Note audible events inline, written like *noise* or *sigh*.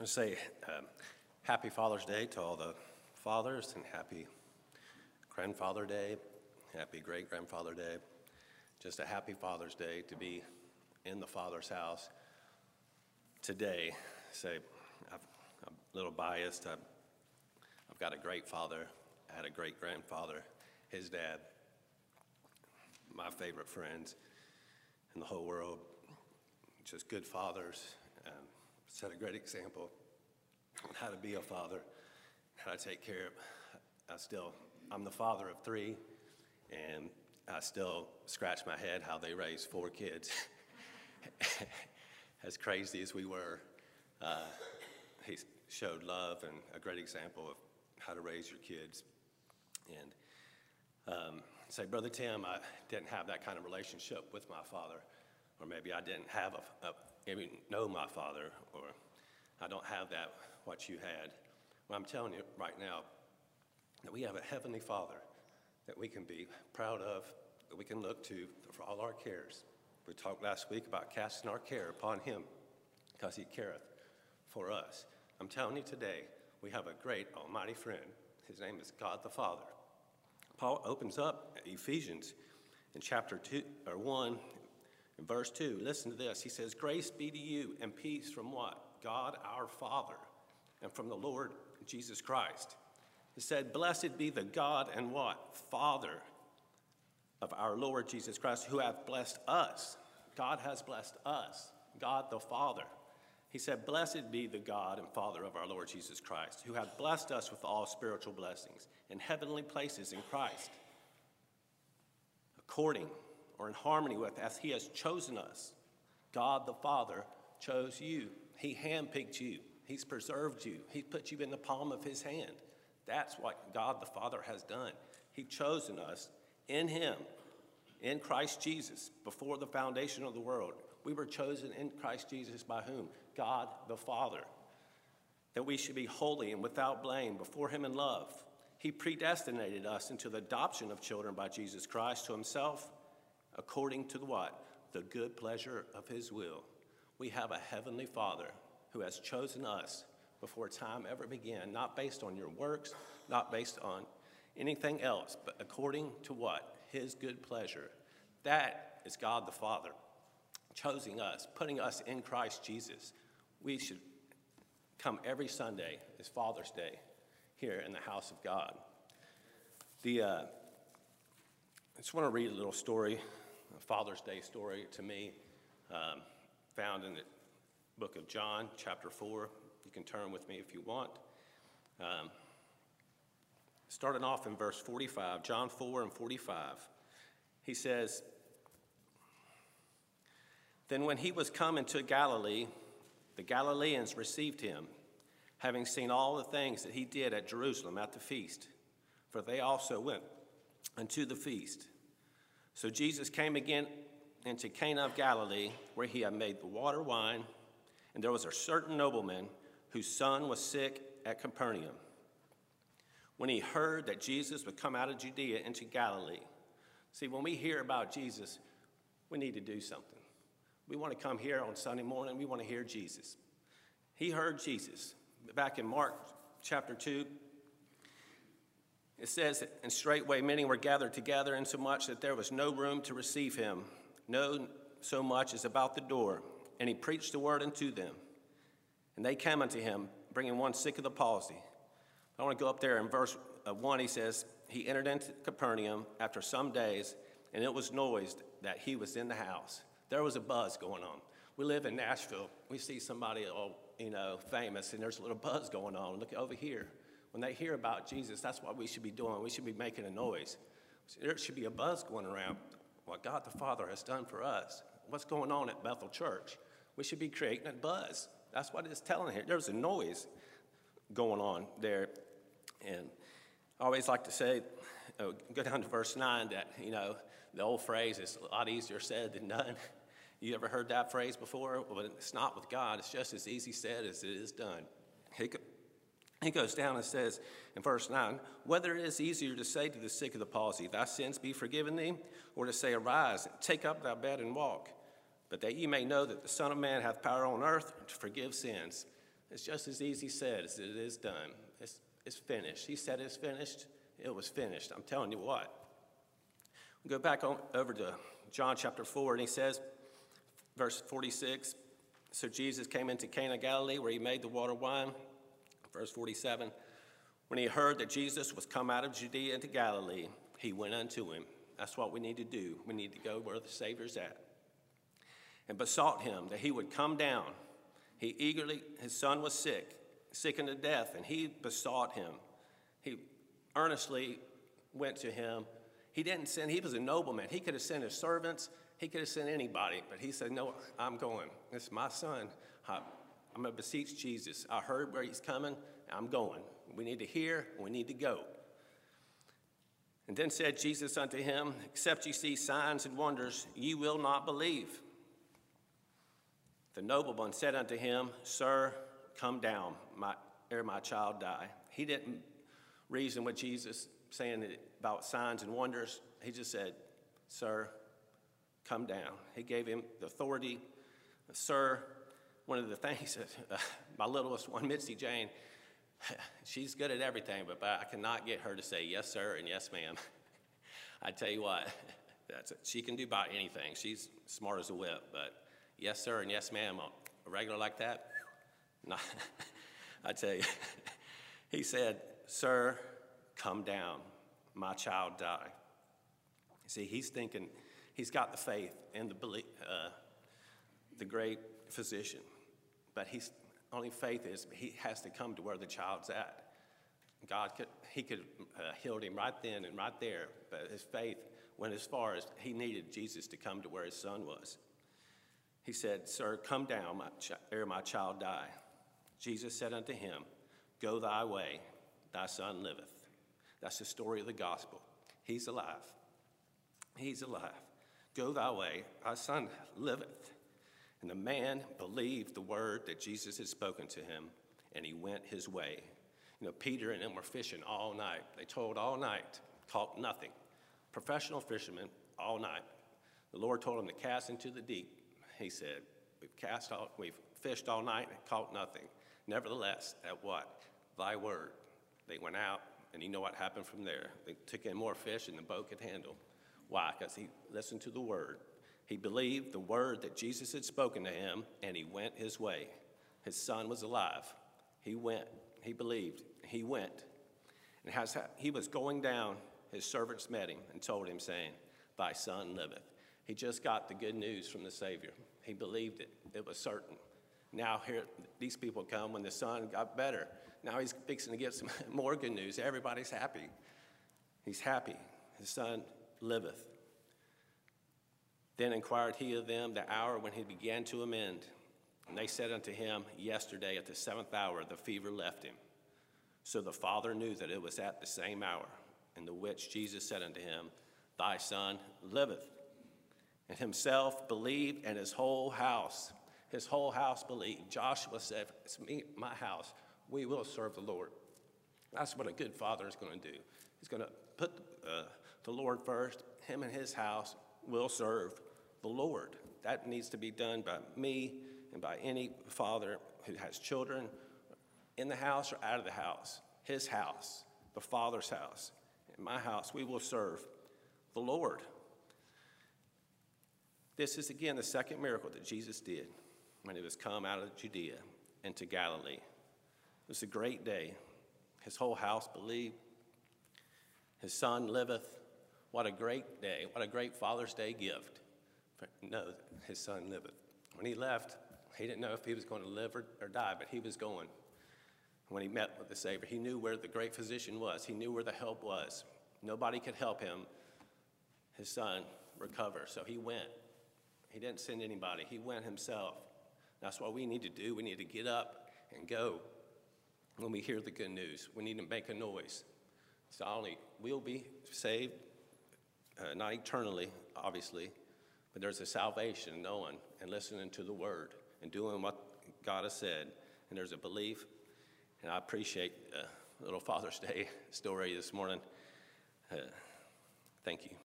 I say um, happy Father's Day to all the fathers and happy Grandfather Day, happy Great Grandfather Day. Just a happy Father's Day to be in the Father's house today. Say, I'm a little biased. I've, I've got a great father. I had a great grandfather, his dad, my favorite friends in the whole world. Just good fathers. Set a great example on how to be a father, how to take care of. I still, I'm the father of three, and I still scratch my head how they raised four kids. *laughs* as crazy as we were, uh, he showed love and a great example of how to raise your kids. And um, say, Brother Tim, I didn't have that kind of relationship with my father, or maybe I didn't have a, a know my father, or I don't have that what you had. Well, I'm telling you right now that we have a heavenly Father that we can be proud of, that we can look to for all our cares. We talked last week about casting our care upon Him because He careth for us. I'm telling you today, we have a great almighty friend. His name is God the Father. Paul opens up Ephesians in chapter 2 or 1 in verse 2. Listen to this. He says, "Grace be to you and peace from what? God our Father and from the Lord Jesus Christ." He said, "Blessed be the God and what? Father of our Lord Jesus Christ, who hath blessed us. God has blessed us, God the Father. He said, Blessed be the God and Father of our Lord Jesus Christ, who hath blessed us with all spiritual blessings in heavenly places in Christ, according or in harmony with as he has chosen us. God the Father chose you, he handpicked you, he's preserved you, he put you in the palm of his hand. That's what God the Father has done. He chosen us in Him, in Christ Jesus, before the foundation of the world. We were chosen in Christ Jesus by whom? God the Father. That we should be holy and without blame before Him in love. He predestinated us into the adoption of children by Jesus Christ to Himself, according to the what? The good pleasure of His will. We have a heavenly Father who has chosen us before time ever began, not based on your works, not based on anything else, but according to what? His good pleasure. That is God the Father choosing us, putting us in Christ Jesus. We should come every Sunday as Father's Day here in the house of God. The, uh, I just want to read a little story, Father's Day story to me, um, found in the book of John, chapter 4. You can turn with me if you want. Um, starting off in verse 45, John 4 and 45, he says, Then when he was come into Galilee, the Galileans received him, having seen all the things that he did at Jerusalem at the feast, for they also went unto the feast. So Jesus came again into Cana of Galilee, where he had made the water wine, and there was a certain nobleman whose son was sick at Capernaum when he heard that Jesus would come out of Judea into Galilee. See, when we hear about Jesus, we need to do something. We want to come here on Sunday morning, we want to hear Jesus. He heard Jesus. Back in Mark chapter 2, it says, And straightway many were gathered together, insomuch that there was no room to receive him, no so much as about the door. And he preached the word unto them. And they came unto him, bringing one sick of the palsy I want to go up there in verse uh, 1. He says, He entered into Capernaum after some days, and it was noised that he was in the house. There was a buzz going on. We live in Nashville. We see somebody, oh, you know, famous, and there's a little buzz going on. Look over here. When they hear about Jesus, that's what we should be doing. We should be making a noise. There should be a buzz going around. What God the Father has done for us. What's going on at Bethel Church? We should be creating a buzz. That's what it's telling here. There's a noise going on there. And I always like to say, uh, go down to verse 9, that, you know, the old phrase is a lot easier said than done. *laughs* You ever heard that phrase before? Well, it's not with God. It's just as easy said as it is done. He, he goes down and says in verse 9, whether it is easier to say to the sick of the palsy, Thy sins be forgiven thee, or to say, Arise, take up thy bed and walk. But that ye may know that the Son of Man hath power on earth to forgive sins. It's just as easy said as it is done. It's, it's finished. He said it's finished. It was finished. I'm telling you what. We go back on, over to John chapter 4, and he says, verse 46 So Jesus came into Cana Galilee, where he made the water wine. Verse 47 When he heard that Jesus was come out of Judea into Galilee, he went unto him. That's what we need to do. We need to go where the Savior's at. And besought him that he would come down. He eagerly, his son was sick, sick unto death, and he besought him. He earnestly went to him. He didn't send, he was a nobleman. He could have sent his servants, he could have sent anybody, but he said, No, I'm going. It's my son. I'm going to beseech Jesus. I heard where he's coming. I'm going. We need to hear, we need to go. And then said Jesus unto him, Except ye see signs and wonders, ye will not believe. The nobleman said unto him, Sir, come down, my, ere my child die. He didn't reason with Jesus saying about signs and wonders. He just said, Sir, come down. He gave him the authority. Sir, one of the things that uh, my littlest one, Mitzi Jane, *laughs* she's good at everything, but I cannot get her to say yes, sir, and yes, ma'am. *laughs* I tell you what, *laughs* that's it. she can do about anything. She's smart as a whip, but yes, sir, and yes, ma'am, a regular like that, no, I tell you. he said, Sir, come down. My child die. See, he's thinking, he's got the faith and the uh, the great physician, but he's only faith is he has to come to where the child's at. God could, he could uh, healed him right then and right there, but his faith went as far as he needed Jesus to come to where his son was. He said, Sir, come down, my ch- ere my child die. Jesus said unto him, Go thy way, thy son liveth. That's the story of the gospel. He's alive. He's alive. Go thy way, thy son liveth. And the man believed the word that Jesus had spoken to him, and he went his way. You know, Peter and them were fishing all night. They toiled all night, caught nothing. Professional fishermen all night. The Lord told them to cast into the deep. He said, We've cast all, we've fished all night and caught nothing. Nevertheless, at what? Thy word. They went out, and you know what happened from there. They took in more fish than the boat could handle. Why? Because he listened to the word. He believed the word that Jesus had spoken to him, and he went his way. His son was alive. He went. He believed. He went. And as he was going down, his servants met him and told him, saying, Thy son liveth. He just got the good news from the Savior. He believed it. It was certain. Now here these people come when the son got better. Now he's fixing to get some *laughs* more good news. Everybody's happy. He's happy. His son liveth. Then inquired he of them the hour when he began to amend. And they said unto him, Yesterday at the seventh hour the fever left him. So the father knew that it was at the same hour, in the which Jesus said unto him, Thy son liveth. And himself believed, and his whole house, his whole house believed. Joshua said, It's me, my house. We will serve the Lord. That's what a good father is going to do. He's going to put uh, the Lord first. Him and his house will serve the Lord. That needs to be done by me and by any father who has children in the house or out of the house. His house, the Father's house. In my house, we will serve the Lord. This is again the second miracle that Jesus did when he was come out of Judea into Galilee. It was a great day. His whole house believed. His son liveth. What a great day. What a great Father's Day gift know his son liveth. When he left, he didn't know if he was going to live or, or die, but he was going. When he met with the Savior, he knew where the great physician was, he knew where the help was. Nobody could help him, his son, recover. So he went. He didn't send anybody, he went himself. That's what we need to do. We need to get up and go when we hear the good news. We need to make a noise. So only we'll be saved, uh, not eternally, obviously, but there's a salvation knowing and listening to the word and doing what God has said. And there's a belief. And I appreciate a little Father's Day *laughs* story this morning. Uh, thank you.